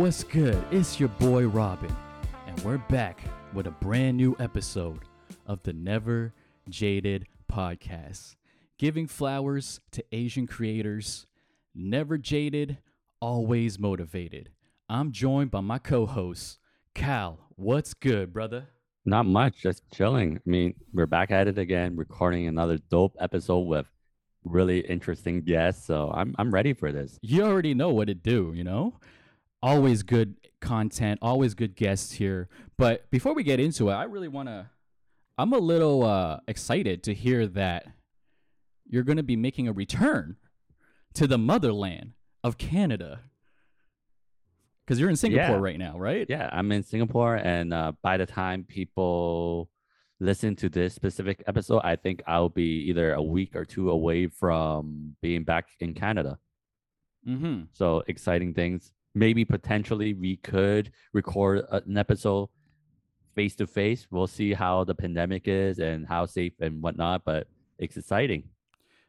What's good? It's your boy Robin, and we're back with a brand new episode of the Never Jaded podcast, giving flowers to Asian creators. Never jaded, always motivated. I'm joined by my co host, Cal. What's good, brother? Not much, just chilling. I mean, we're back at it again, recording another dope episode with really interesting guests. So I'm I'm ready for this. You already know what it do, you know? Always good content, always good guests here. But before we get into it, I really want to I'm a little uh excited to hear that you're going to be making a return to the motherland of Canada. Cuz you're in Singapore Yeah. right now, right? Yeah, I'm in Singapore, and uh, by the time people listen to this specific episode, I think I'll be either a week or two away from being back in Canada. Mm-hmm. So exciting things. Maybe potentially we could record an episode face to face. We'll see how the pandemic is and how safe and whatnot, but it's exciting.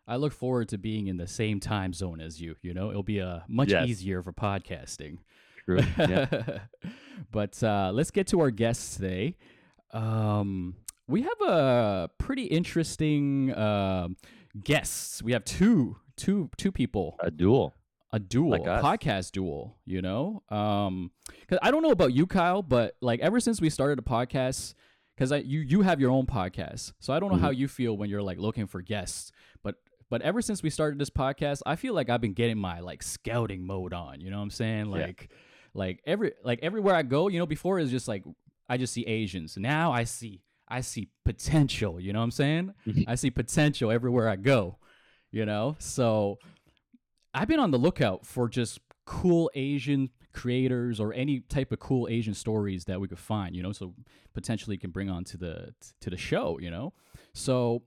I look forward to being in the same time zone as you, you know? It'll be uh, much Yes. easier for podcasting. True. Yeah. but uh, let's get to our guests today. Um, we have a pretty interesting um guests. We have two, two, two people, a duel. A duel, like a podcast duel. You know, um, because I don't know about you, Kyle, but like ever since we started a podcast, because I you you have your own podcast, so I don't know Mm-hmm. how you feel when you're like looking for guests, but. But ever since we started this podcast, I feel like I've been getting my like scouting mode on. You know what I'm saying? Yeah. Like, like every like everywhere I go, you know, before it's just like I just see Asians. Now I see I see potential, you know what I'm saying? Mhm. I see potential everywhere I go, you know? So I've been on the lookout for just cool Asian creators or any type of cool Asian stories that we could find, you know, so potentially can bring on to the to the show, you know. So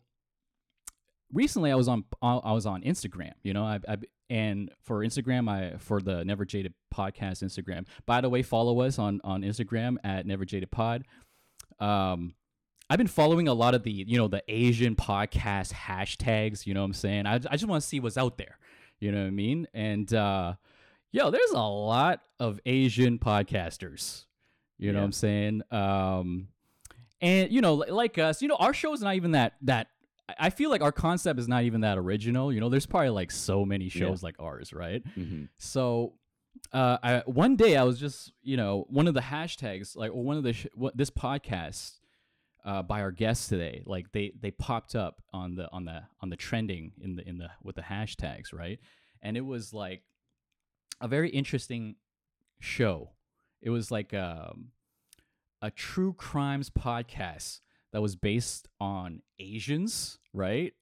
recently I was on I was on Instagram, you know, I, I and for Instagram I for the Never Jaded podcast Instagram. By the way, follow us on on Instagram at Never Jaded Pod. Um I've been following a lot of the, you know, the Asian podcast hashtags, you know what I'm saying? I, I just want to see what's out there. You know what I mean? And uh yo, there's a lot of Asian podcasters. You know what I'm saying? Um and you know, like us, you know, our show is not even that that I- feel like our concept is not even that original. You know, there's probably like so many Yeah. shows like ours, right? Mhm. So, uh, I, one day I was just, you know, one of the hashtags, like or one of the sh- what, this podcast uh, by our guests today, like they they popped up on the on the on the trending in the in the with the hashtags, right? And it was like a very interesting show. It was like um, a true crimes podcast that was based on Asians, right?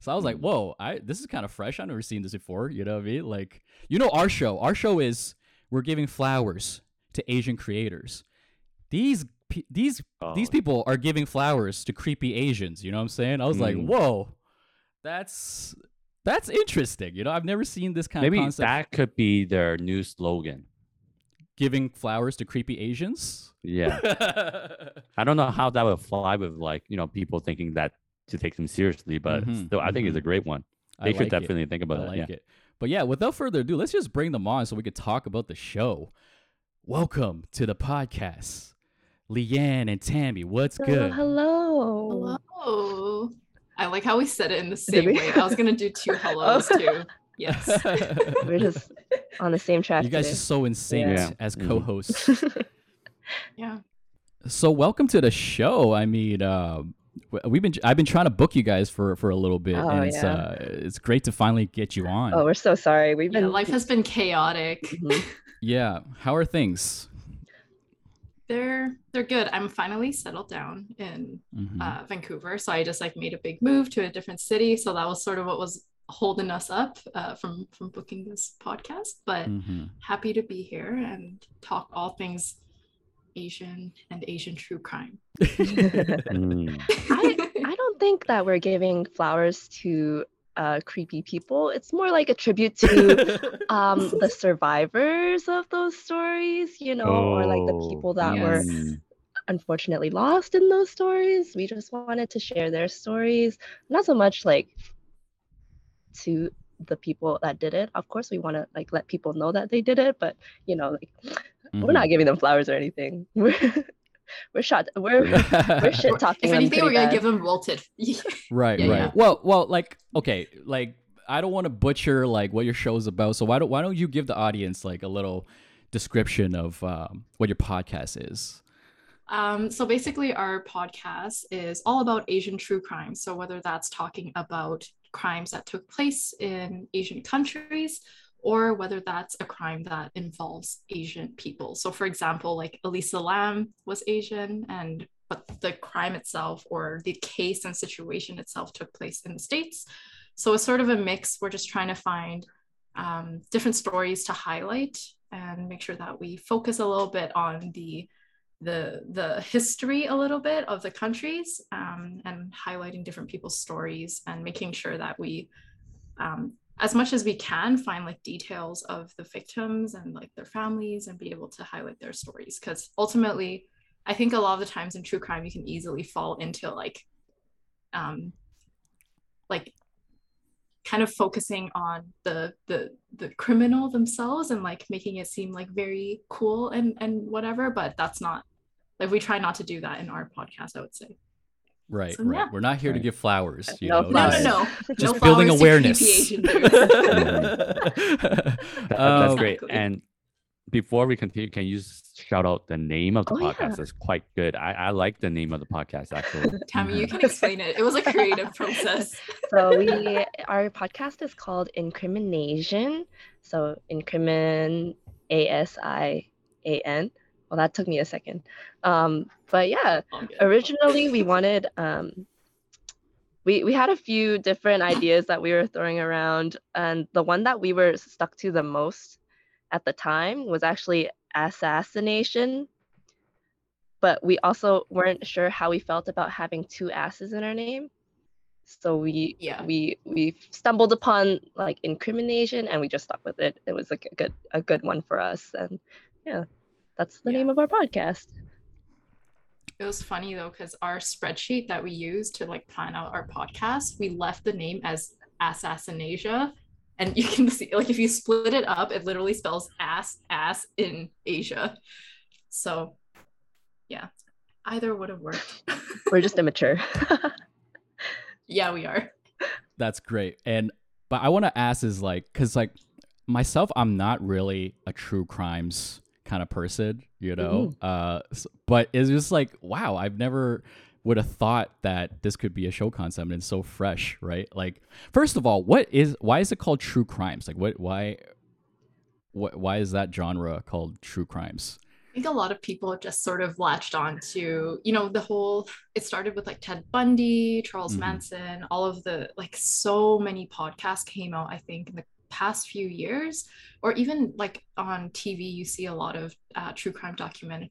So I was like, Mm. whoa, I this is kind of fresh. I've never seen this before. You know what I mean? Like, you know, our show, our show is we're giving flowers to Asian creators. These pe- these these Oh, people are giving flowers to creepy Asians. You know what I'm saying? I was like, Mm. whoa, that's that's interesting. You know, I've never seen this kind Maybe of concept. that could be their new slogan. giving flowers to creepy Asians. Yeah. I don't know how that would fly with like, you know, people thinking that to take them seriously, but Mhm, still I think it's a mhm. great one. I They should like it. definitely think I about that. like yeah. it. But yeah, without further ado, let's just bring them on so we could talk about the show. Welcome to the podcast. Leanne and Tammy, what's good? Hello. Hello. I like how we said it in the same way. I was gonna do two hellos Oh. too. Yes. We're just on the same track. you guys today. are so in sync Yeah. as Mhm. co-hosts. Yeah. so welcome to the show. I mean, uh, we've been I've been trying to book you guys for for a little bit, Oh, and it's yeah. uh, it's great to finally get you on. oh, we're so sorry. We've Yeah, been life has been chaotic. Mhm. Yeah, how are things? They're they're good. I'm finally settled down in Mhm. uh, Vancouver, so I just like made a big move to a different city. So that was sort of what was holding us up uh, from from booking this podcast. But Mhm. happy to be here and talk all things Asian and Asian true crime. Mm. I, I don't think that we're giving flowers to uh, creepy people. It's more like a tribute to um, the survivors of those stories, you know, or like the Oh, people that yes. were unfortunately lost in those stories. We just wanted to share their stories, not so much like to the people that did it. Of course, we want to like let people know that they did it, but you know, like We're not giving them flowers or anything. We're we're shot. We're we're shit talking If anything, we're gonna bad. give them wilted. Right, Yeah, right. yeah. Well, well, like okay, like I don't want to butcher like what your show's about. So why don't why don't you give the audience like a little description of um, what your podcast is? Um, so basically, our podcast is all about Asian true crime. So whether that's talking about crimes that took place in Asian countries, or whether that's a crime that involves Asian people. So, for example, like Elisa Lam was Asian, and but the crime itself or the case and situation itself took place in the states. So it's sort of a mix. We're just trying to find um, different stories to highlight and make sure that we focus a little bit on the the the history a little bit of the countries um, and highlighting different people's stories and making sure that we um, as much as we can find like details of the victims and like their families and be able to highlight their stories. Because ultimately i think a lot of the times in true crime you can easily fall into like um like kind of focusing on the the the criminal themselves and like making it seem like very cool and and whatever but that's not like we try not to do that in our podcast i would say Right, So, right. yeah. We're not here to give flowers. Uh, you No know, no flowers. no just- no Just no building awareness. creepy mm-hmm. That- that's great. Exactly. And before we continue, can you shout out the name of the Oh, yeah. podcast? It's quite good. I, I like the name of the podcast actually. tammy you mm-hmm. can explain it it was a creative process so we our podcast is called Incrimination. So incrimin A S I A N. Well, that took me a second. Um, but yeah, originally we wanted um we we had a few different ideas that we were throwing around and the one that we were stuck to the most at the time was actually assassination. But we also weren't sure how we felt about having two asses in our name. So we Yeah. we we stumbled upon like incrimination and we just stuck with it. It was like a good a good one for us and yeah that's the Yeah. name of our podcast It was funny though, because our spreadsheet that we used to like plan out our podcast, we left the name as Assassinasia. And you can see, like, if you split it up, it literally spells ass, ass in Asia. So, yeah, either would have worked. we're just immature yeah, we are. That's great. And but I want to ask is like cuz like myself I'm not really a true crimes kind of person, you know. Uh s- but it's just like wow, I've never would have thought that this could be a show concept and it's so fresh, right? Like first of all, what is why is it called true crimes? Like what why what why is that genre called true crimes? I think a lot of people just sort of latched on to, you know, the whole, it started with like Ted Bundy, Charles Mhm. Manson, all of the, like, so many podcasts came out, I think, in the past few years, or even like on TV, you see a lot of uh, true crime document,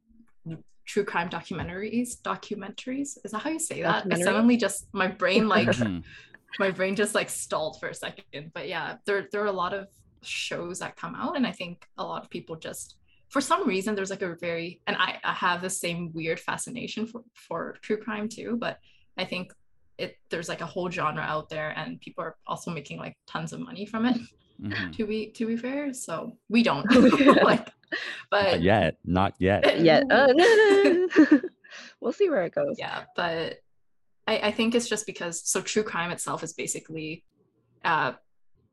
true crime documentaries, documentaries. Is that how you say that? I Documentary? suddenly just, my brain like, Mhm. my brain just like stalled for a second. But yeah, there there are a lot of shows that come out, and I think a lot of people just for some reason there's like a very and I, I have the same weird fascination for, for true crime too, but I think it there's like a whole genre out there and people are also making like tons of money from it Mhm. to be to be fair. So we don't like but Not yet. Not yet. yet. Uh, we'll see where it goes. yeah but I, I think it's just because so true crime itself is basically uh,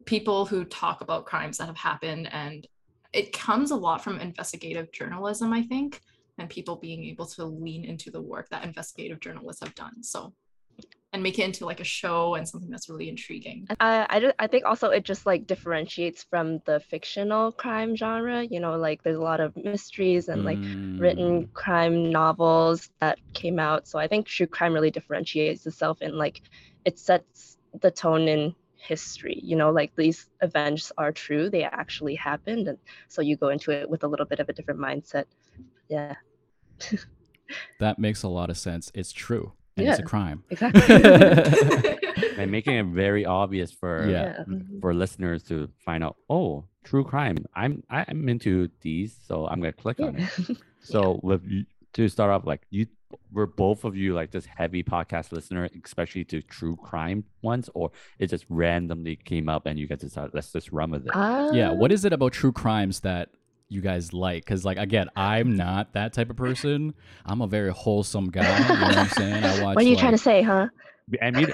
people who talk about crimes that have happened and it comes a lot from investigative journalism i think and people being able to lean into the work that investigative journalists have done so and make it into like a show and something that's really intriguing I, I, ju- I think also it just like differentiates from the fictional crime genre. You know, like there's a lot of mysteries and like Mm. written crime novels that came out. So I think true crime really differentiates itself in like it sets the tone in history. You know, like these events are true, they actually happened, and so you go into it with a little bit of a different mindset. Yeah, That makes a lot of sense. It's true. And it's a crime. exactly. And making it very obvious for Yeah. mhm. for listeners to find out, oh, true crime. I'm I'm into these, so I'm gonna click on it. Yeah. So with to start off, like you were both of you like this heavy podcast listener, especially to true crime ones, or it just randomly came up and you guys decided let's just run with it. yeah. Uh, What is it about true crimes that you guys like because like again i'm not that type of person i'm a very wholesome guy you know what i'm saying i watch what are you trying to say, huh? And we,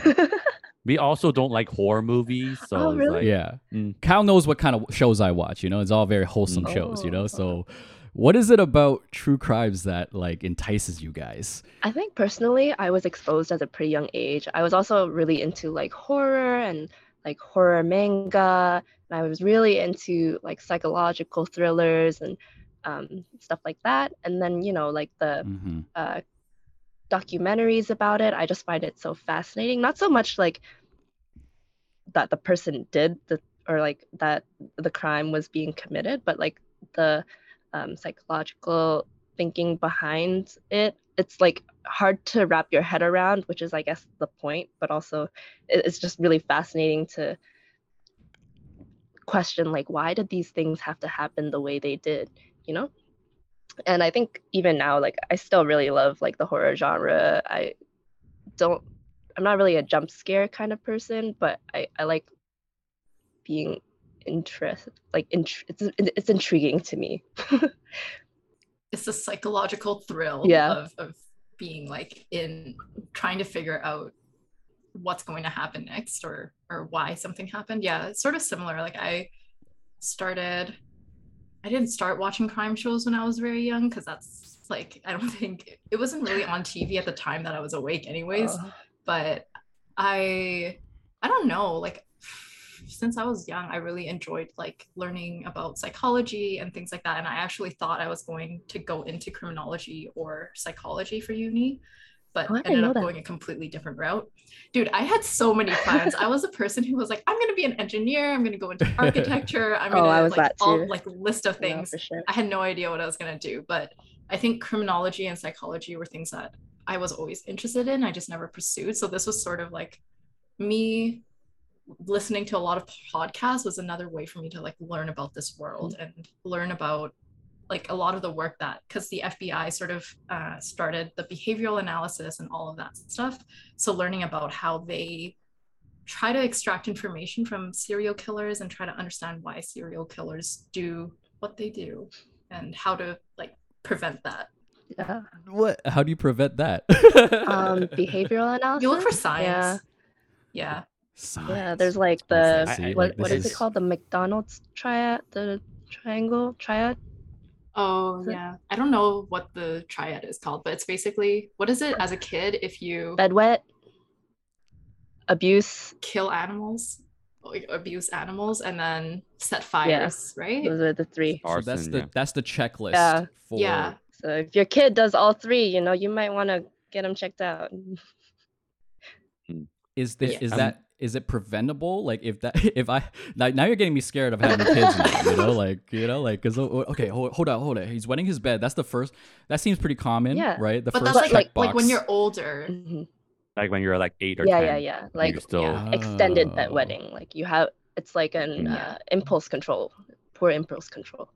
we also don't like horror movies. So Oh, really? like, yeah Mm. kyle knows what kind of shows i watch you know it's all very wholesome Mm. shows you know Oh. so what is it about true crimes that like entices you guys I think personally, I was exposed at a pretty young age. I was also really into like horror and like horror manga. And I was really into like psychological thrillers and um, stuff like that. And then, you know, like the mm-hmm. uh, documentaries about it, I just find it so fascinating. Not so much like that the person did the or like that the crime was being committed, but like the um, psychological thinking behind it. It's like hard to wrap your head around, which is, I guess, the point. But also, it's just really fascinating to question like why did these things have to happen the way they did you know? And i think even now like i still really love like the horror genre. I don't i'm not really a jump scare kind of person but i i like being interested like int- it's it's intriguing to me. It's a psychological thrill Yeah. of, of being like in trying to figure out what's going to happen next or or why something happened. Yeah it's sort of similar. Like i started i didn't start watching crime shows when i was very young because that's like i don't think it wasn't really on tv at the time that i was awake anyways Uh, but i i don't know like since i was young i really enjoyed like learning about psychology and things like that and i actually thought i was going to go into criminology or psychology for uni but Oh, I ended up that. going a completely different route. Dude i had so many plans. I was a person who was like i'm going to be an engineer. I'm going to go into architecture. I'm Oh, going to I was like all like list of things. for sure. I had no idea what I was going to do, but I think criminology and psychology were things that I was always interested in. I just never pursued. So this was sort of like me listening to a lot of podcasts was another way for me to like learn about this world mm. and learn about like a lot of the work that because the FBI sort of uh, started the behavioral analysis and all of that stuff. So learning about how they try to extract information from serial killers and try to understand why serial killers do what they do and how to like prevent that. yeah. What? How do you prevent that? Um behavioral analysis You look for science. yeah. Yeah. yeah there's like the see, I- what, like, what is it called? The Macdonald's triad the triangle triad Oh yeah. I don't know what the triad is called, but it's basically what is it as a kid if you bedwet abuse kill animals, like abuse animals, and then set fires, right? those are the three so that's the yeah. that's the checklist Yeah. for Yeah. so if your kid does all three you know you might want to get them checked out is this Yeah. is Um, that is it preventable like if that if i now, now you're getting me scared of having kids now, you know like you know like because okay hold, hold on hold on he's wetting his bed that's the first that seems pretty common Yeah. right the but first that's like checkbox like when you're older. Mhm. like when you're like eight or yeah 10. yeah yeah like you're still yeah. extended Oh. bedwetting like you have it's like an Yeah. uh, impulse control poor impulse control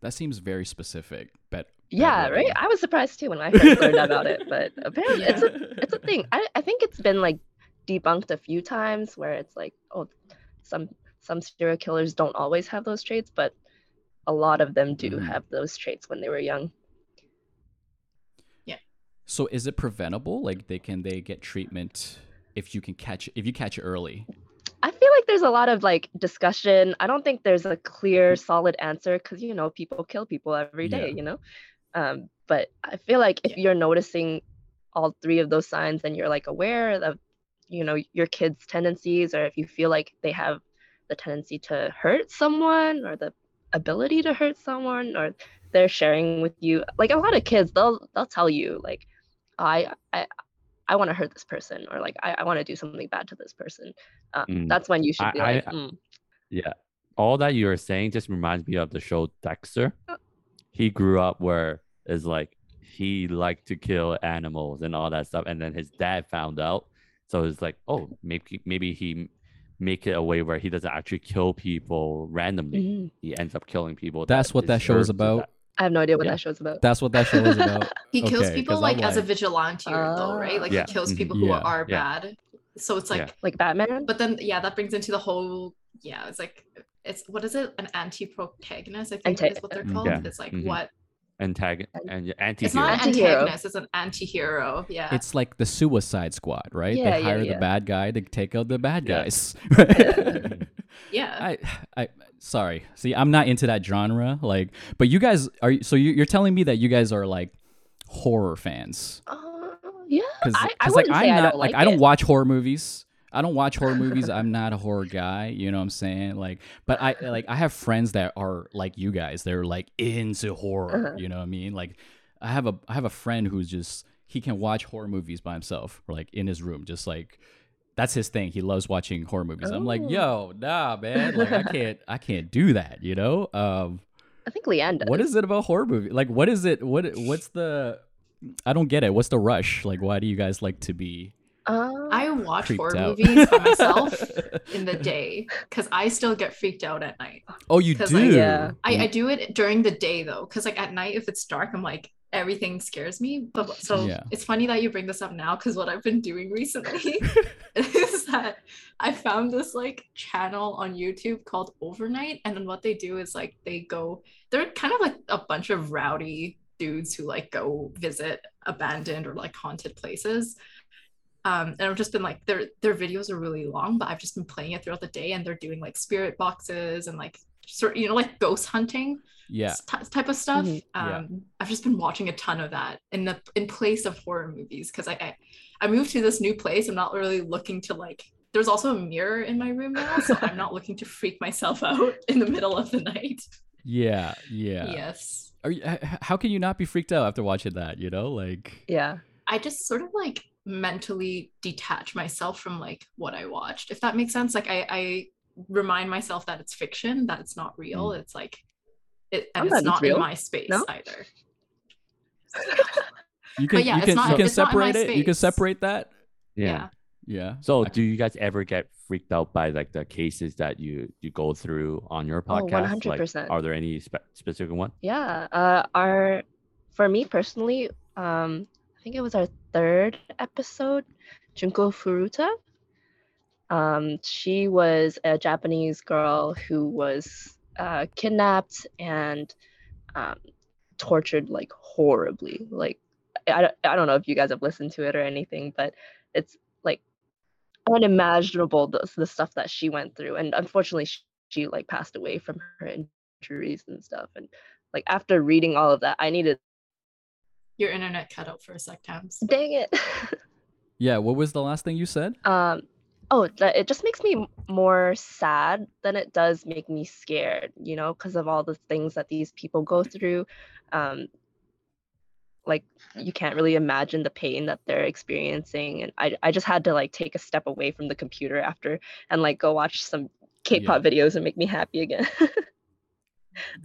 that seems very specific but yeah right i was surprised too when i first learned about it but apparently it's a a it's a thing I, I think it's been like debunked a few times where it's like oh some some serial killers don't always have those traits but a lot of them do Mhm. have those traits when they were young Yeah. so is it preventable like they can they get treatment if you can catch if you catch it early i feel like there's a lot of like discussion i don't think there's a clear solid answer because you know people kill people every day Yeah. you know um, but i feel like if you're noticing all three of those signs and you're like aware of you know your kids tendencies or if you feel like they have the tendency to hurt someone or the ability to hurt someone or they're sharing with you like a lot of kids they'll they'll tell you like i i i want to hurt this person or like i, I want to do something bad to this person uh, Mm. that's when you should be I- like "Mm, Yeah. All that you're saying just reminds me of the show Dexter. He grew up where it's like he liked to kill animals and all that stuff, and then his dad found out. So it's like, oh, maybe maybe he make it a way where he doesn't actually kill people randomly. mhm." He ends up killing people. That's what that show is about. die. i have no idea what Yeah. that show's about that's what that show is about He kills Okay, people 'cause I'm like as a like- vigilante though, right? Like Yeah. he kills Mhm. people who Yeah. are Yeah. bad. So it's like Yeah. like batman but then yeah, that brings into the whole yeah, it's like it's what is it? An anti-protagonist, I think Anta- is what they're Mm. called. Yeah. It's like Mhm. what Antag- An- and it's anti-hero. not an Anti-hero. antagonist, it's an anti-hero. Yeah. It's like the Suicide Squad, right? Yeah, they yeah, hire the bad guy to take out the bad Yeah. guys. yeah. I, I, sorry. See, I'm not into that genre. Like, but you guys are. So you- you're telling me that you guys are like horror fans? Uh, yeah. Because, I, I like, wouldn't I'm say I don't like, like I don't it. watch horror movies. I don't watch horror movies. I'm not a horror guy. You know what I'm saying? Like, but I like I have friends that are like you guys. They're like into horror. Uh-huh. You know what I mean? Like, I have a I have a friend who's just he can watch horror movies by himself, or like in his room, just like that's his thing. He loves watching horror movies. I'm like, Oh. yo, nah, man. Like, I can't I can't do that. You know? Um, I think Leanne does. what is it about horror movie? Like, what is it? What what's the? I don't get it. What's the rush? Like, why do you guys like to be Uh, I watch horror out? movies by myself in the day because I still get freaked out at night. oh, you do. like, Yeah. I, I do it during the day though, because like at night if it's dark, I'm like everything scares me. But so Yeah. it's funny that you bring this up now because what I've been doing recently is that I found this like channel on YouTube called Overnight, and then what they do is like they go, they're kind of like a bunch of rowdy dudes who like go visit abandoned or like haunted places. Um, and I've just been like their their videos are really long, but I've just been playing it throughout the day, and they're doing like spirit boxes and like sort you know like ghost hunting Yeah. s- ty- type of stuff. Mhm. Yeah. Um, I've just been watching a ton of that in the in place of horror movies because I, I I moved to this new place. I'm not really looking to like. There's also a mirror in my room now, so I'm not looking to freak myself out in the middle of the night. Yeah. Yeah. Yes, Are you, h- h- how can you not be freaked out after watching that? You know, like. yeah. I just sort of like mentally detach myself from like what I watched, if that makes sense. Like I, I remind myself that it's fiction, that it's not real. It's like it, and it's it's not real. in my space No? either. You can, yeah, you can, not- you can it's not in my separate it. You can separate that. yeah. Yeah. So, do you guys ever get freaked out by like the cases that you you go through on your Oh, podcast? Like, 100%. are there any spe- specific one? Yeah. Uh, our for me personally, um, I think it was our third episode, Junko Furuta. Um, she was a Japanese girl who was uh, kidnapped and um, tortured like horribly. Like I, don't- I don't know if you guys have listened to it or anything, but it's like unimaginable the, the stuff that she went through. And unfortunately, she, she like passed away from her injuries and stuff. And like after reading all of that, I needed. Your internet cut out for a sec, Tams. Dang it. Yeah. What was the last thing you said? um. Oh, that it just makes me more sad than it does make me scared. You know, because of all the things that these people go through. Um. Like you can't really imagine the pain that they're experiencing, and I I just had to like take a step away from the computer after and like go watch some K-pop videos and make me happy again.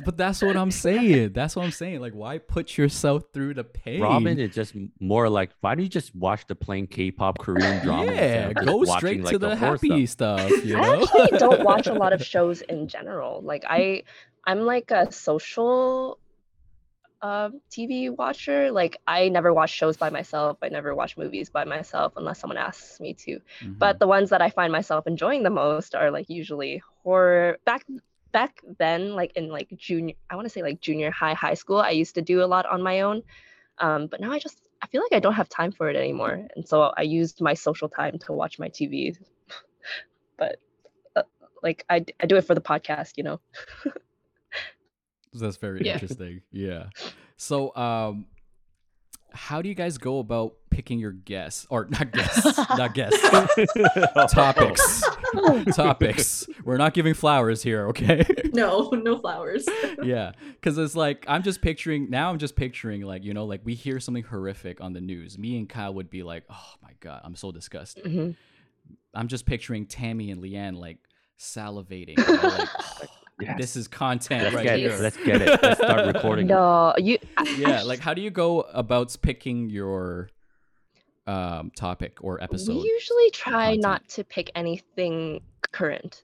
But that's what I'm saying. That's what I'm saying. Like, why put yourself through the pain? Robin is just more like, why don't you just watch the plain K-pop Korean drama? Yeah, of just go watching, straight like, to the, happy stuff? stuff. you I know? actually don't watch a lot of shows in general. Like I, I'm like a social um, TV watcher. Like I never watch shows by myself. I never watch movies by myself unless someone asks me to. Mhm. But the ones that I find myself enjoying the most are like usually horror. Back back then, like in like junior, I want to say like junior high, high school, I used to do a lot on my own. Um, but now I just I feel like I don't have time for it anymore, and so I used my social time to watch my TV. but uh, like I do it for the podcast, you know. That's very Yeah. interesting. Yeah. So, um, how do you guys go about picking your guests or not guests, not guests, topics? topics. We're not giving flowers here, okay? No, no flowers. yeah, because it's like I'm just picturing now. I'm just picturing like you know, like we hear something horrific on the news. Me and Kyle would be like, "Oh my god, I'm so disgusted." Mhm. I'm just picturing Tammy and Leanne like salivating. like, "Oh, Yes. This is content Let's right get here. it. Let's get it. Let's start recording. No, you. yeah, like how do you go about picking your um topic or episode? We usually try not to pick anything current,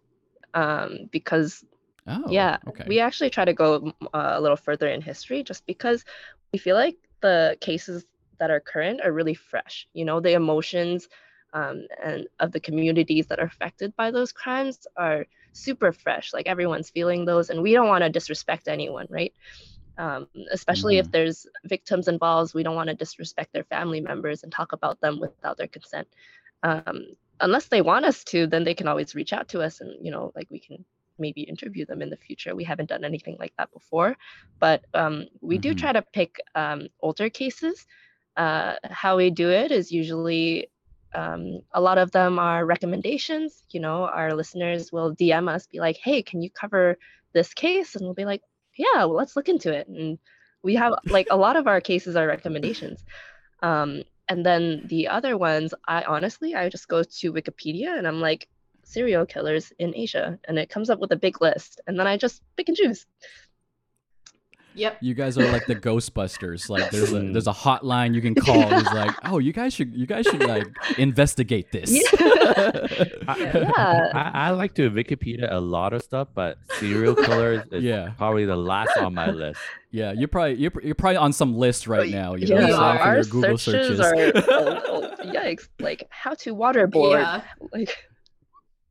um, because oh, yeah, okay. we actually try to go uh, a little further in history, just because we feel like the cases that are current are really fresh. You know, the emotions um, and of the communities that are affected by those crimes are super fresh. Like everyone's feeling those, and we don't want to disrespect anyone, right? Um, especially if there's victims involved, we don't want to disrespect their family members and talk about them without their consent. Um, unless they want us to, then they can always reach out to us, and you know, like we can maybe interview them in the future. We haven't done anything like that before, but um, we do Mhm. try to pick um, older cases. Uh, how we do it is usually um, a lot of them are recommendations. You know, our listeners will DM us, be like, "Hey, can you cover this case?" And we'll be like, "Yeah, well, let's look into it." And we have like a lot of our cases are recommendations. Um, and then the other ones, I honestly, I just go to Wikipedia and I'm like, serial killers in Asia, and it comes up with a big list, and then I just pick and choose. Yep. You guys are like the Ghostbusters. Like there's a there's a hotline you can call. It's like, oh, you guys should you guys should like investigate this. Yeah. I, I like to Wikipedia a lot of stuff, but serial killers is Yeah. probably the last on my list. Yeah, you're probably you're, you're probably on some list right now. You know, yeah, so our your Google searches searches. are a little, yikes, like how to waterboard, Yeah. like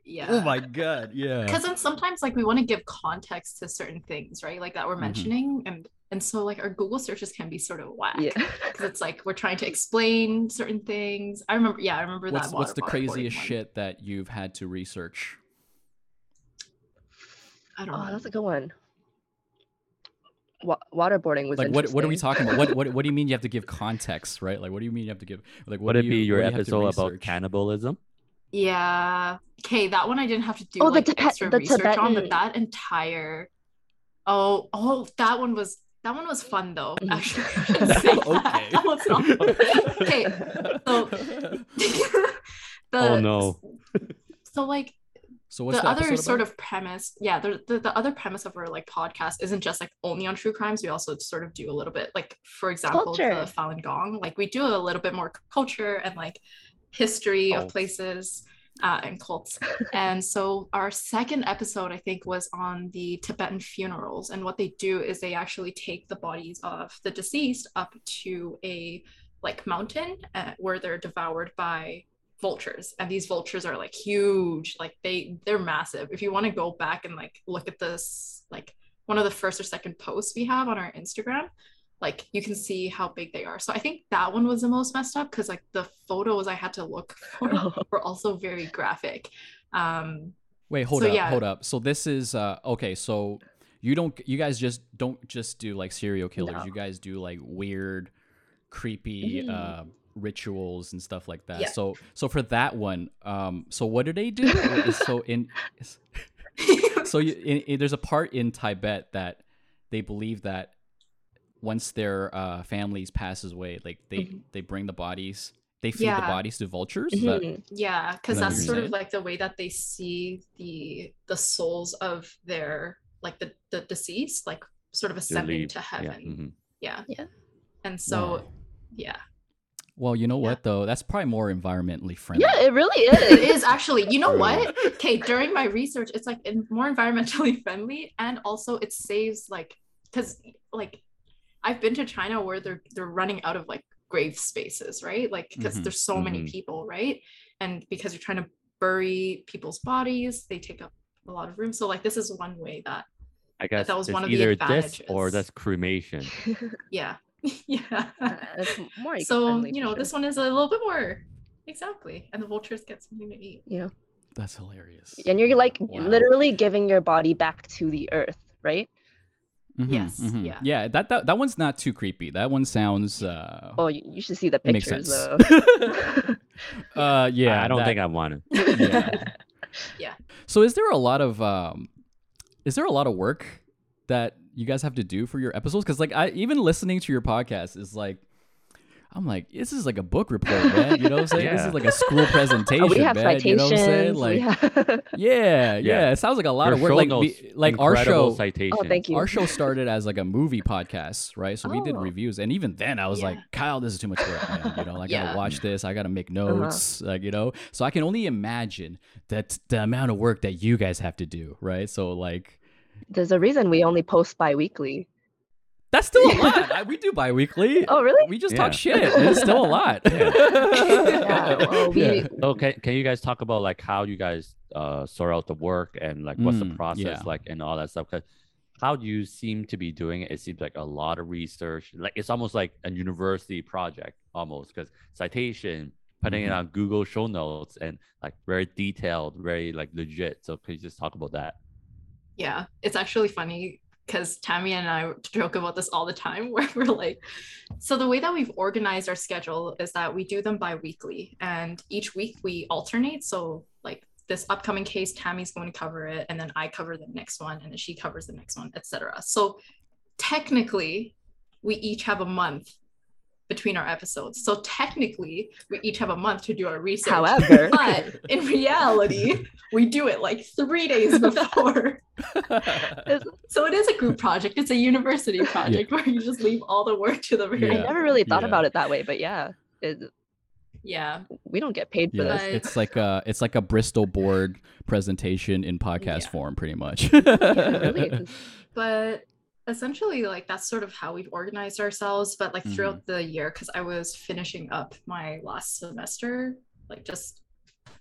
Yeah. oh my god, yeah. because then sometimes like we want to give context to certain things right like that we're Mhm. mentioning and and so like our google searches can be sort of whack yeah. because it's like we're trying to explain certain things i remember yeah i remember What's that what's the water- waterboarding craziest one. shit that you've had to research? i don't Oh, know that's a good one. Wa- waterboarding was Like what what are we talking about? What what what do you mean you have to give context, right? Like what do you mean you have to give like what Would it you, be your what you episode about cannibalism? Yeah okay that one i didn't have to do Oh, the like Tibet- extra the research on but that entire oh oh that one was that one was fun though Mhm. actually I should say that. Okay. that was not okay so the, Oh, no. so like So what's the, the, other sort about? of premise yeah the, the the other premise of our like podcast isn't just like only on true crimes we also sort of do a little bit like for example Culture. the falun gong like we do a little bit more culture and like history of places uh, and cults. And so our second episode i think was on the tibetan funerals. And what they do is they actually take the bodies of the deceased up to a like mountain uh, where they're devoured by vultures. And these vultures are like huge. Like they they're massive. If you want to go back and like look at this like one of the first or second posts we have on our instagram like you can see how big they are so i think that one was the most messed up because like the photos i had to look for were also very graphic um Wait, hold so up, yeah. hold up. So this is uh okay, so you don't you guys just don't just do like serial killers. No. You guys do like weird creepy Mhm. uh rituals and stuff like that. Yeah. So so for that one, um so what do they do? so in so you, in, in- there's a part in Tibet that they believe that once their uh, families passes away, like they Mhm. they bring the bodies, they feed the bodies to vultures. Is that- Mhm. yeah because Is that what that's you're sort of like the way that they see the the souls of their like the the deceased like sort of ascending leave. to Yeah, heaven mhm. yeah Yeah. and so yeah well, you know Yeah. what though? That's probably more environmentally friendly. Yeah, it really is. it is. is actually you know what okay during my research it's like in, more environmentally friendly and also it saves like because like i've been to china where they're they're running out of like grave spaces right like because Mhm, there's so many mhm. people right and because you're trying to bury people's bodies they take up a lot of room so like this is one way that I guess that was one of the either this or that's cremation. yeah yeah Uh, more so you know sure. this one is a little bit more exactly and the vultures get something to eat Yeah. That's hilarious. and you're like Wow. literally giving your body back to the earth, right? Mhm, Yes, mhm. yeah. yeah. That, that that one's not too creepy. That one sounds. Uh, Oh, you, you should see the it makes pictures sense. though. uh, yeah, I, I don't that- think I want to. Yeah. So is there a lot of um, is there a lot of work that you guys have to do for your episodes? Because like I even listening to your podcast is like. I'm like, this is like a book report, man. You know what I'm saying? This is like a school presentation, Oh, we have man. You know what I'm saying? Like, we yeah, yeah, Yeah. It sounds like a lot Your of work. Like, notes, be- like our incredible show, Citations. oh, thank you. our show started as like a movie podcast, right? So we did Oh. reviews, and even then, I was like, Kyle, this is too much work, man. You know, I gotta Yeah. watch this. I gotta make Uh-huh. notes, like you know. So I can only imagine that the amount of work that you guys have to do, right? So like, There's a reason we only post bi-weekly. That's still a lot. I, we do bi-weekly. Oh, really? We just Yeah. talk shit. It's still a lot. Yeah, well, we- Yeah. So can, can you guys talk about like how you guys uh, sort out the work and like what's the Mm, process yeah. like and all that stuff? Because how do you seem to be doing it, it seems like a lot of research. Like it's almost like a university project almost because citation, putting it Mhm. on Google show notes and like very detailed, very like legit. So could you just talk about that? Yeah, it's actually funny because Tammy and I joke about this all the time where we're like, so the way that we've organized our schedule is that we do them bi-weekly and each week we alternate. So like this upcoming case, Tammy's going to cover it, and then I cover the next one, and then she covers the next one, etc. So technically, we each have a month between our episodes. So technically, we each have a month to do our research. However, but in reality, we do it like three days before. So it is a group project. It's a university project where you just leave all the work to the very I never really thought Yeah. about it that way, but yeah, it, Yeah. we don't get paid for yeah, this. It's like a it's like a Bristol board presentation in podcast Yeah. form, pretty much. Yeah, really. But essentially like that's sort of how we've organized ourselves. But like Mhm. throughout the year, because I was finishing up my last semester, like just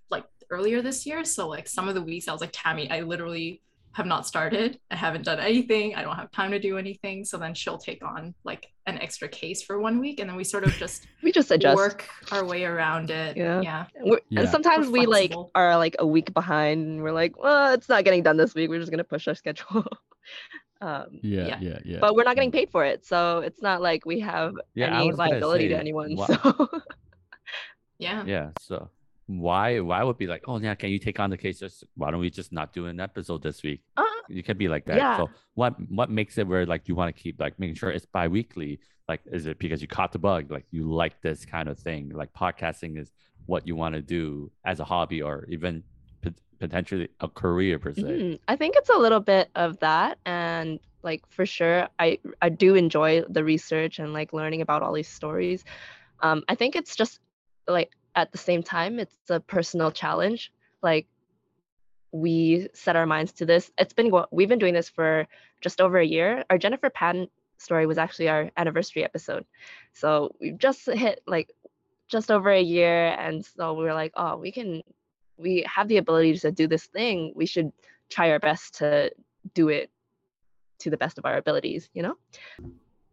like earlier this year. So like some of the weeks I was like, Tammy, I literally have not started. I haven't done anything. I don't have time to do anything. So then she'll take on like an extra case for one week. And then we sort of just We just adjust. work our way around it. Yeah. Yeah. Yeah. And sometimes We're we like are like a week behind, and we're like, well, it's not getting done this week. We're just gonna push our schedule. Um, yeah, Yeah. yeah, yeah. but we're not getting paid for it, so it's not like we have Yeah, any was gonna liability to anyone. wha- So Yeah. Yeah. So why why would be like, oh yeah, can you take on the case? Just why don't we just not do an episode this week? uh, You can be like that. Yeah. So what what makes it where like you want to keep like making sure it's bi-weekly? Like is it because you caught the bug? Like you like this kind of thing? Like podcasting is what you want to do as a hobby or even pot- potentially a career per se. mhm. I think it's a little bit of that, and like for sure, I I do enjoy the research and like learning about all these stories. Um, I think it's just like at the same time, it's a personal challenge. Like we set our minds to this. It's been we've been doing this for just over a year. Our Jennifer Pan story was actually our anniversary episode, so we've just hit like just over a year, and so we were like, oh, we can, we have the ability to do this thing. We should try our best to do it to the best of our abilities. You know?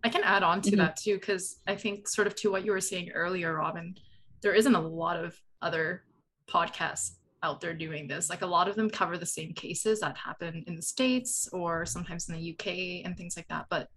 I can add on to Mhm. that too, because I think sort of to what you were saying earlier, Robin, there isn't a lot of other podcasts out there doing this. Like a lot of them cover the same cases that happen in the States or sometimes in the UK and things like that. But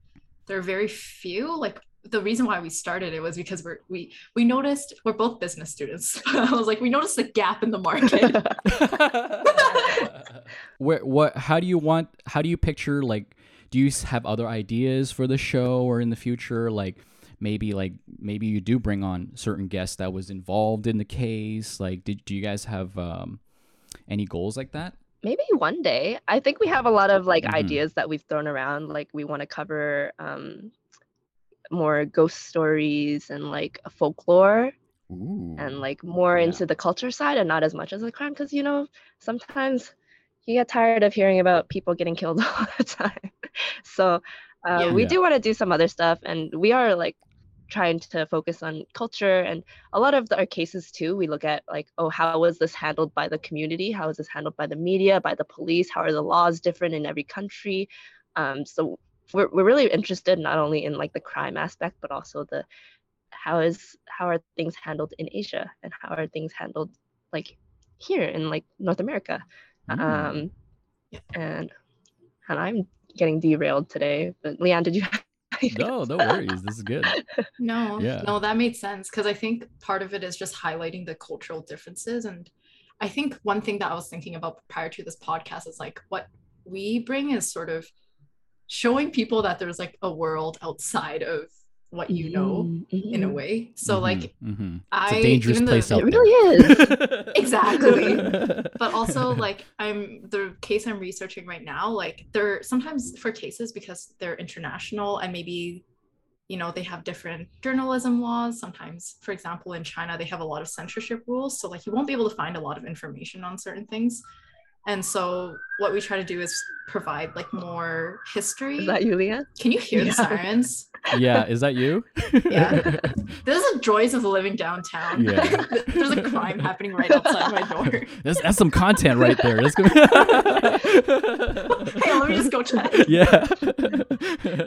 there are very few. Like the reason why we started it was because we're we we noticed we're both business students. I was like, we noticed the gap in the market. Where what how do you want how do you picture like do you have other ideas for the show or in the future like maybe like maybe you do bring on certain guests that was involved in the case like did do you guys have um any goals like that maybe one day i think we have a lot of like Mhm. ideas that we've thrown around like we want to cover um more ghost stories and like folklore Ooh. and like more Yeah. into the culture side and not as much as the crime because you know sometimes you get tired of hearing about people getting killed all the time so uh, Yeah. we Yeah. do want to do some other stuff and we are like trying to focus on culture and a lot of the, our cases too we look at like oh how was this handled by the community how is this handled by the media by the police how are the laws different in every country um, so we're, we're really interested not only in like the crime aspect but also the how is how are things handled in asia and how are things handled like here in like north america Mm. um and and i'm getting derailed today but leanne did you no no worries this is good No, Yeah. no, that made sense because I think part of it is just highlighting the cultural differences. And I think one thing that I was thinking about prior to this podcast is like what we bring is sort of showing people that there's like a world outside of what you know Mhm, in a mhm. way. So Mhm, like mhm. I it's a dangerous even the- place out it there really is Exactly. but also like i'm the case i'm researching right now like they're sometimes for cases because they're international and maybe you know they have different journalism laws sometimes for example in china they have a lot of censorship rules so like you won't be able to find a lot of information on certain things and so what we try to do is provide like more history is that you leanne can you hear Yeah. the sirens yeah, is that you? Yeah. This is the joys of living downtown. Yeah. There's a crime happening right outside my door. that's, that's some content right there. That's gonna... Hey, let me just go check. Yeah.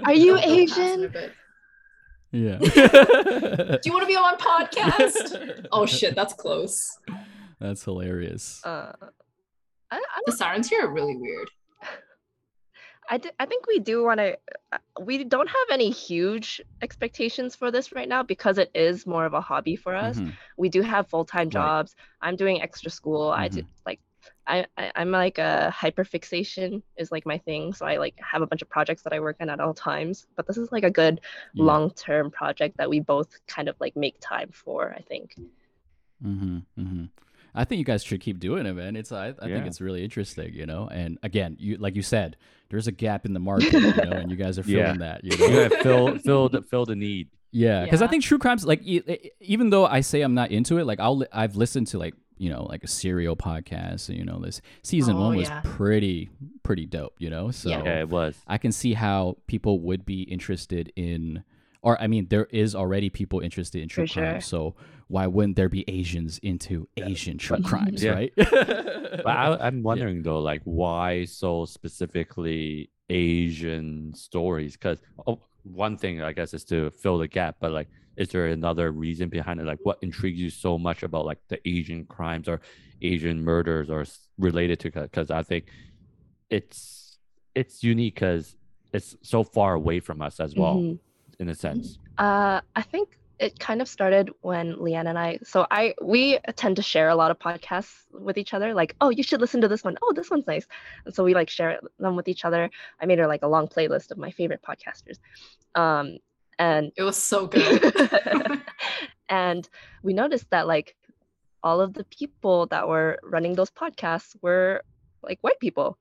Are you I'll go pass in a Asian? Yeah. Do you want to be on podcast? Oh shit, that's close. That's hilarious. Uh, I, I, The sirens here are really weird. I, d- I think we do want to. We don't have any huge expectations for this right now because it is more of a hobby for us. Mhm. We do have full time Right. jobs. I'm doing extra school. I do like. I, I, I'm like a hyperfixation is like my thing. So I like have a bunch of projects that I work on at all times. But this is like a good Yeah. long term project that we both kind of like make time for, I think. Mm-hmm, mm-hmm. I think you guys should keep doing it, man. It's I, I think it's really interesting, you know. And again, you like you said, there's a gap in the market, you know, and you guys are filling Yeah. that. You You know? gotta fill fill the fill the need. Yeah, because I think true crimes, like even though I say I'm not into it, like I'll I've listened to like you know like a serial podcast, and you know this season Oh, one was yeah. pretty pretty dope, you know. So Yeah. Yeah, it was. I can see how people would be interested in, or I mean, there is already people interested in true For crime. sure. So why wouldn't there be Asians into Asian true crimes, Yeah. right? But I, I'm wondering though, like why so specifically Asian stories? Because oh, one thing I guess is to fill the gap, but like, is there another reason behind it? Like, what intrigues you so much about like the Asian crimes or Asian murders or related to? Because I think it's it's unique because it's so far away from us as well, Mhm. In a sense. Uh, I think it kind of started when Leanne and I. So I we tend to share a lot of podcasts with each other. Like, oh, you should listen to this one. Oh, this one's nice. And so we like share them with each other. I made her like a long playlist of my favorite podcasters. Um, and It was so good. and we noticed that like all of the people that were running those podcasts were like white people.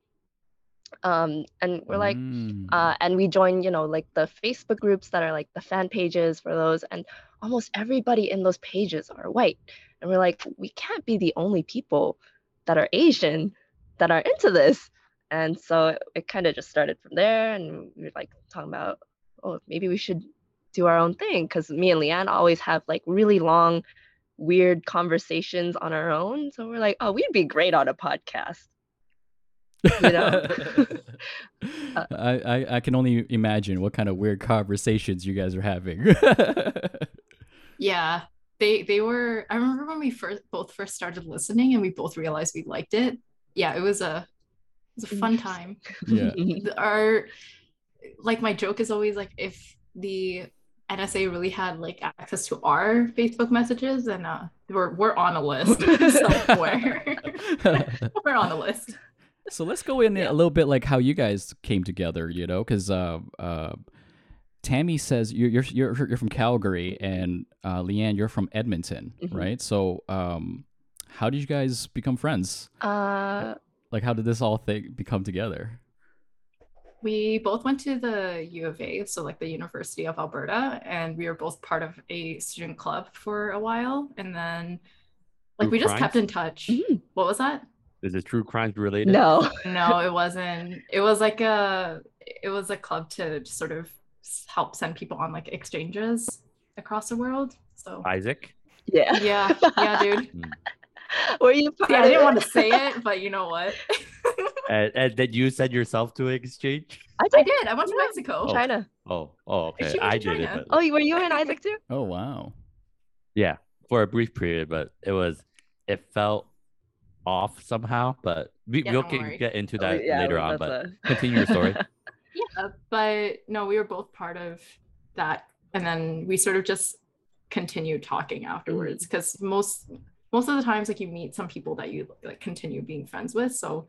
Um, and we're like, Mm. uh, and we join you know like the facebook groups that are like the fan pages for those and almost everybody in those pages are white. And we're like we can't be the only people that are asian that are into this. And so it, it kind of just started from there and we were like talking about oh maybe we should do our own thing. Because me and leanne always have like really long weird conversations on our own. So we're like oh we'd be great on a podcast you know? Uh, I, I I can only imagine what kind of weird conversations you guys are having. yeah. They they were I remember when we first both first started listening and we both realized we liked it. Yeah, it was a it was a fun time. yeah. Our like my joke is always like if the NSA really had like access to our Facebook messages and uh we're we're on a list somewhere. we're on a list. So let's go in Yeah. a little bit like how you guys came together, you know, because uh, uh, Tammy says you're, you're you're you're from Calgary and uh, Leanne you're from Edmonton, Mhm. right? So um, how did you guys become friends? uh Like how did this all thing become together? We both went to the U of A, so like the University of Alberta, and we were both part of a student club for a while. And then like True we just crimes? kept in touch. Mhm. What was that? Is it true crimes related? no No, it wasn't. It was like a it was a club to sort of help send people on like exchanges across the world. So Isaac. yeah yeah, yeah, dude. Hmm. were you part Yeah, I didn't it? want to say it, but you know what? and, and then you sent yourself to exchange. I I did did. I went to Yeah. Mexico. Oh. China. Oh, oh, okay. I in did it, but Oh, were you and Isaac too? Oh wow. yeah, for a brief period, but it was it felt off somehow. But we Yeah, we'll don't get, worry. get into Oh, that yeah, later on. But a- continue your story. Yeah, but no, we were both part of that, and then we sort of just continued talking afterwards because most most of the times, like you meet some people that you like continue being friends with. So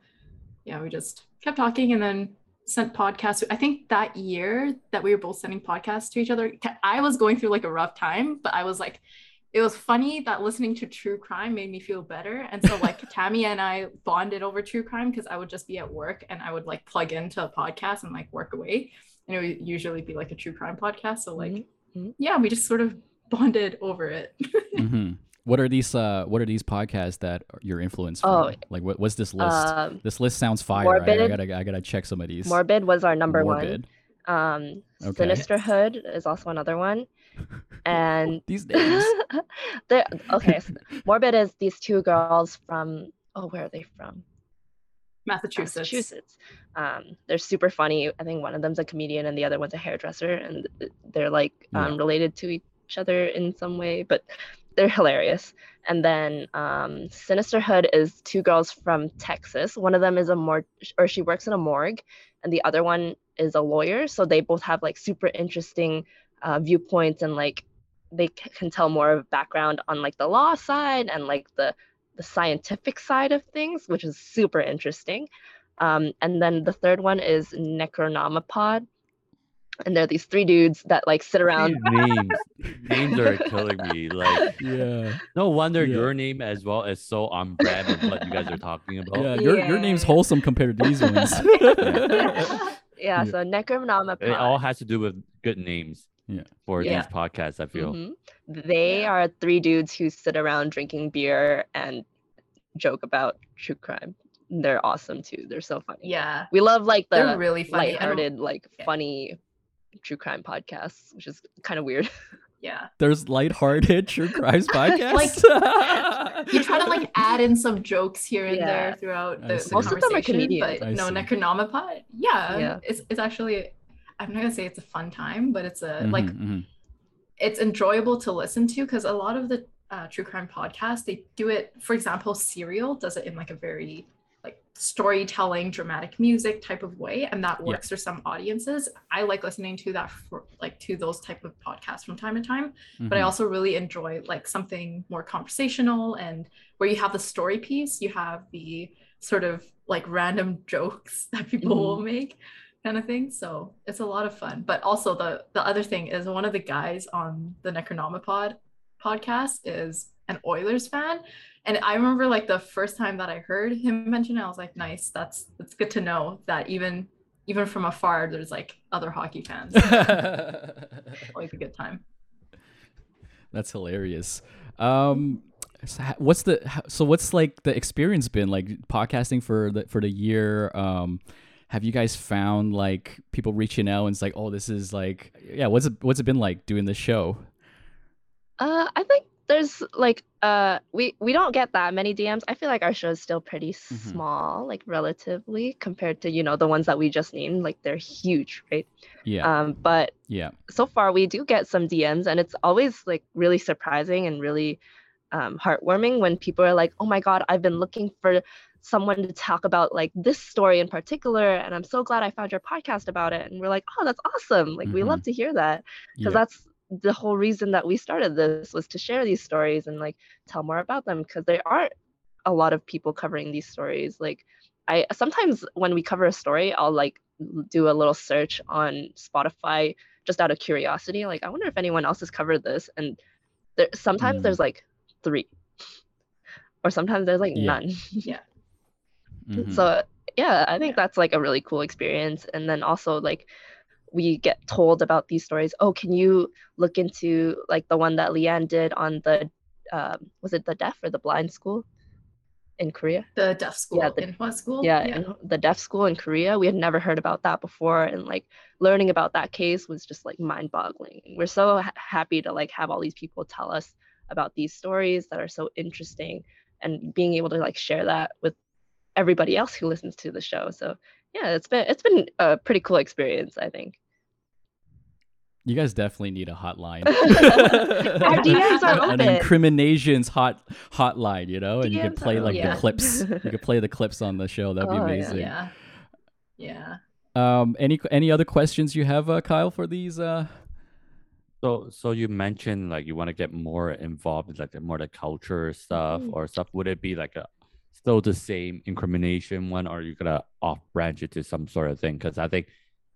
yeah, we just kept talking, and then sent podcasts. I think that year that we were both sending podcasts to each other, I was going through like a rough time, but I was like. It was funny that listening to true crime made me feel better. And so like Tammy and I bonded over true crime because I would just be at work and I would like plug into a podcast and like work away and it would usually be like a true crime podcast. So like, Mhm. yeah, we just sort of bonded over it. hmm What are these? Uh, what are these podcasts that you're influenced from? Oh, like what, what's this list? Um, this list sounds fire. I, I Morbid. gotta I gotta check some of these. Morbid was our number Morbid. one. Um, Okay. Sinisterhood is also another one. And These names. they're okay. So Morbid is these two girls from oh, where are they from? Massachusetts. Massachusetts. Um, they're super funny. I think one of them's a comedian and the other one's a hairdresser, and they're like um, related to each other in some way, but they're hilarious. And then um, Sinisterhood is two girls from Texas. One of them is a mor or she works in a morgue, and the other one is a lawyer. So they both have like super interesting uh, viewpoints and like they c- can tell more of background on like the law side and like the the scientific side of things, which is super interesting. Um, and then the third one is Necronomipod. And they're these three dudes that like sit around. Names, names are killing me. Like, yeah. no wonder Yeah. your name as well is so on brand with what you guys are talking about. Yeah, your your name's wholesome compared to these ones. yeah, Yeah. so Necronomipod. It all has to do with good names. Yeah. For Yeah. these podcasts, I feel. Mhm. They Yeah. are three dudes who sit around drinking beer and joke about true crime. They're awesome too. They're so funny. Yeah, We love like the they're really funny. I don't- lighthearted, like Yeah. funny true crime podcasts, which is kind of weird. Yeah, There's lighthearted true crimes podcasts. Like, you try to like add in some jokes here and Yeah. there throughout the, the Most of them are conversation, comedians. But I no, see. Necronomipod. Yeah, Yeah. it's it's actually. I'm not gonna say it's a fun time, but it's a like Mhm, mhm. it's enjoyable to listen to because a lot of the uh, true crime podcasts they do it. For example, Serial does it in like a very like storytelling, dramatic music type of way, and that Yeah. works for some audiences. I like listening to that for like to those type of podcasts from time to time but I Mhm. also really enjoy like something more conversational and where you have the story piece, you have the sort of like random jokes that people will make kind of thing. So it's a lot of fun. But also the the other thing is one of the guys on the Necronomipod podcast is an Oilers fan. And I remember like the first time that I heard him mention it, I was like, nice, that's that's good to know that even even from afar there's like other hockey fans. Always a good time. That's hilarious. Um, so what's the so what's like the experience been like podcasting for the for the year? Um, have you guys found like people reaching out and it's like, oh, this is like, yeah, what's it what's it been like doing this show? Uh, I think there's like uh we we don't get that many DMs. I feel like our show is still pretty Mhm. small, like relatively compared to you know the ones that we just named. Like they're huge, right? Yeah, Um, but yeah, so far we do get some DMs, and it's always like really surprising and really um, heartwarming when people are like, "Oh my God, I've been looking for someone to talk about like this story in particular, and I'm so glad I found your podcast about it." And we're like, "Oh, that's awesome! Like we love to hear that." because yeah. that's the whole reason that we started this was to share these stories and like tell more about them because there aren't a lot of people covering these stories like i sometimes when we cover a story i'll like do a little search on spotify just out of curiosity like i wonder if anyone else has covered this and there sometimes Mm. there's like three or sometimes there's like none. Yeah. none Mhm. so yeah i think Yeah. that's like a really cool experience. And then also like we get told about these stories oh can you look into like the one that leanne did on the um, was it the deaf or the blind school in korea? The deaf school. Yeah, the- in what school? yeah, in the deaf school in korea. We had never heard about that before. And like learning about that case was just like mind boggling we're so ha- happy to like have all these people tell us about these stories that are so interesting and being able to like share that with everybody else who listens to the show so yeah it's been it's been a pretty cool experience i think You guys definitely need a hotline. Our DMs are An incriminations hot hotline, you know, and you could play are like open. the clips. You could play the clips on the show. That'd be Oh, yeah. amazing. Yeah. Yeah. Um, any any other questions you have, uh, Kyle, for these? Uh, So, so you mentioned like you want to get more involved with like more the culture stuff Mhm. or stuff. Would it be like a still the same Incriminasian one, or are you gonna off branch it to some sort of thing? Because I think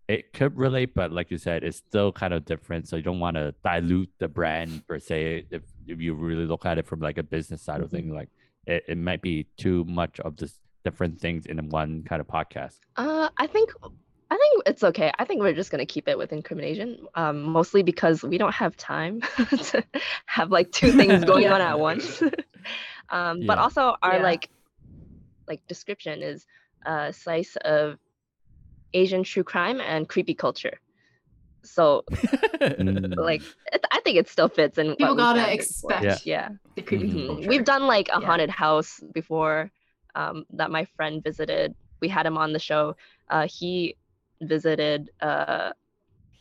it could relate, but like you said, it's still kind of different. So you don't want to dilute the brand per se. If if you really look at it from like a business side of Mhm. things, like it, it might be too much of this different things in one kind of podcast. Uh, I think I think it's okay. I think we're just gonna keep it with Incriminasian, um, mostly because we don't have time to have like two things going on at once. um, But also our Yeah. like like description is a slice of Asian true crime and creepy culture. So Mm. like it, I think it still fits And People we gotta found before. expect Yeah. Yeah. the creepy Mhm. Mhm. culture. We've done like a Yeah. haunted house before um, that my friend visited. We had him on the show. Uh, he visited uh,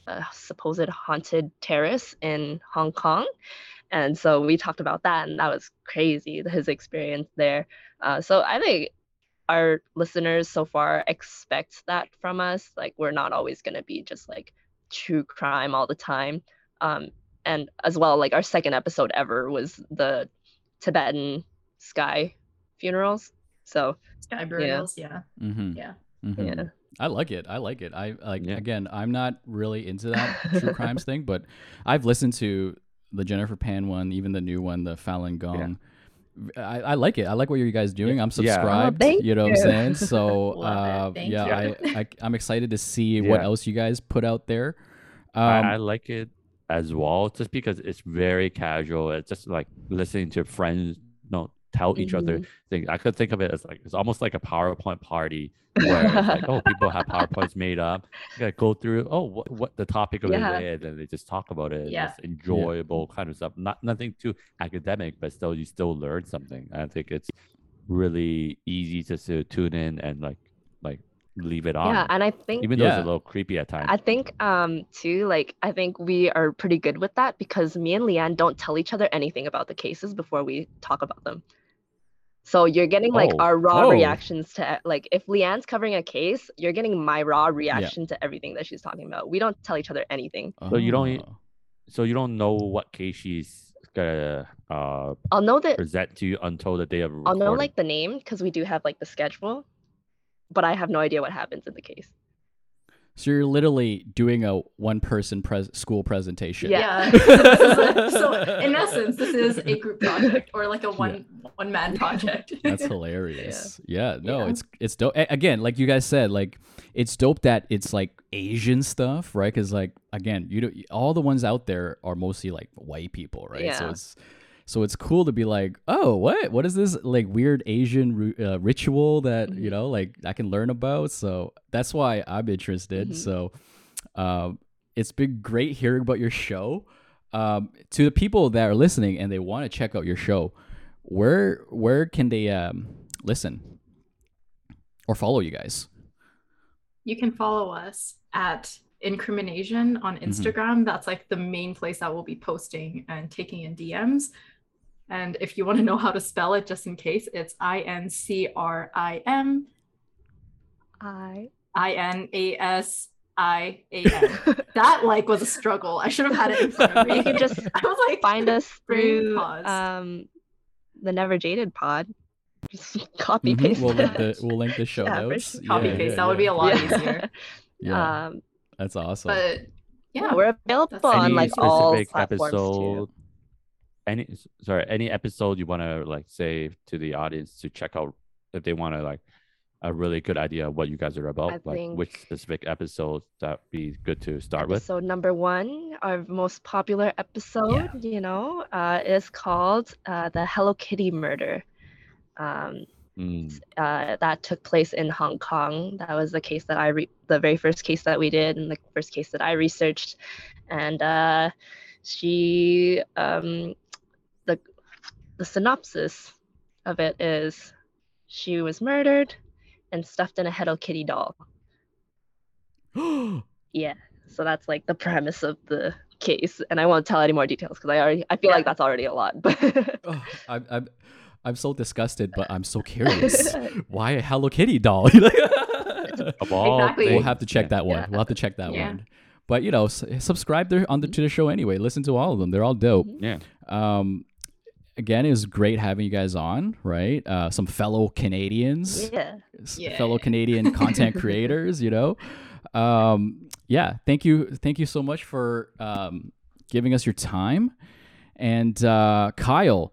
a supposed haunted terrace in Hong Kong. And so we talked about that, and that was crazy, his experience there. Uh, so I think our listeners so far expect that from us. Like, we're not always going to be just like true crime all the time. Um, and as well, like, our second episode ever was the Tibetan sky funerals. So, Sky burials, yeah. mm-hmm. Yeah. Mm-hmm. yeah. I like it. I like it. I like Yeah. again. I'm not really into that true crimes thing, but I've listened to the Jennifer Pan one, even the new one, the Falun Gong. I, I like it. I like what you guys doing. I'm Yeah. Oh, subscribed. thank you know what I'm saying? So uh, yeah. I, I I'm excited to see what else you guys put out there. Um, I, I like it as well, just because it's very casual. It's just like listening to friends, you know, tell each other Mhm. things. I could think of it as like it's almost like a PowerPoint party where it's like, oh, people have PowerPoints made up. You gotta go through. Oh, what what the topic of Yeah. the day, and then they just talk about it. Yeah. It's enjoyable kind of stuff. Not nothing too academic, but still you still learn something. I think it's really easy just to tune in and like like leave it on. Yeah. And I think even though it's a little creepy at times. I think um too like I think we are pretty good with that because me and Leanne don't tell each other anything about the cases before we talk about them. So you're getting like Oh. our raw Oh. reactions to like if Leanne's covering a case, you're getting my raw reaction to everything that she's talking about. We don't tell each other anything. So you don't oh. so you don't know what case she's gonna uh I'll know that present to you until the day of I'll know like the name because we do have like the schedule, but I have no idea what happens in the case. So you're literally doing a one-person pres- school presentation. Yeah. Yeah. so, this is a- so in essence, this is a group project or like a one one man project. That's hilarious. Yeah, no, Yeah. it's it's dope. A- Again, like you guys said, like it's dope that it's like Asian stuff, right? Because like again, you know, all the ones out there are mostly like white people, right? So Yeah. it's so it's cool to be like, oh, what? What is this like weird Asian uh, ritual that you Mhm. know, like I can learn about? So that's why I'm interested. Mhm. So, um, it's been great hearing about your show. Um, to the people that are listening and they want to check out your show, where where can they um listen or follow you guys? you can follow us at Incriminasian on Mm-hmm. Instagram. That's like the main place that we'll be posting and taking in DMs. And if you want to know how to spell it, just in case, it's I N C R I M I I N A S I A N. That like was a struggle. I should have had it in front of me. You can just I was like, find us through pause. um the Never Jaded pod. Just copy Mhm. paste. We'll link the we'll link the show Yeah, notes. sure. Copy Yeah, paste. yeah, that would be a lot Yeah. easier. Yeah, Um, that's awesome. But yeah, yeah, we're available on like all platforms episode too. Any sorry any episode you want to like say to the audience to check out if they want to like a really good idea of what you guys are about I like which specific episodes that be good to start with so number one, our most popular episode, you know, uh, is called uh, the Hello Kitty murder. Um, Mm, uh, that took place in Hong Kong. That was the case that I re- the very first case that we did, and the first case that I researched. And uh, she, um, the synopsis of it is, she was murdered and stuffed in a Hello Kitty doll. Yeah, so that's like the premise of the case, and I won't tell any more details because I already I feel Yeah. like that's already a lot. But Oh, I'm, I'm I'm so disgusted, but I'm so curious. Why a Hello Kitty doll? of all Exactly. we'll have to check that one. Yeah. We'll have to check that Yeah. one. But you know, s- subscribe there on the, to the show anyway. Listen to all of them; they're all dope. yeah Um, again, it was great having you guys on. Right, uh, some fellow Canadians, yeah, Yeah. fellow Canadian content creators. You know, um, yeah. Thank you, thank you so much for um, giving us your time. And uh, Kyle,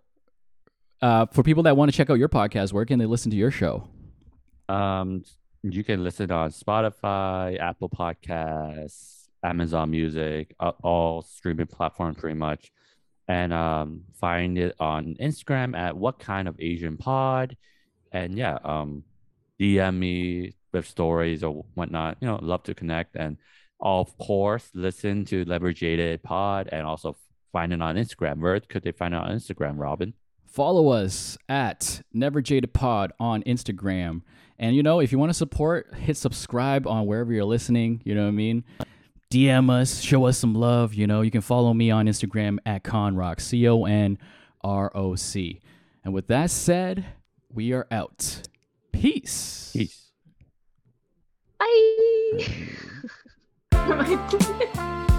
uh, for people that want to check out your podcast, where can they listen to your show? Um, you can listen on Spotify, Apple Podcasts, Amazon Music, uh, all streaming platforms pretty much, and um, find it on Instagram at What Kind of Asian Pod, and yeah, um, DM me with stories or whatnot. You know, love to connect and of course, listen to Never Jaded Pod and also find it on Instagram. Where could they find it on Instagram, Robin? Follow us at Never Jaded Pod on Instagram. And you know, if you want to support, hit subscribe on wherever you're listening. You know what I mean? DM us, show us some love. You know, you can follow me on Instagram at Conrock, C O N R O C. And with that said, we are out. Peace. Peace. Bye. My-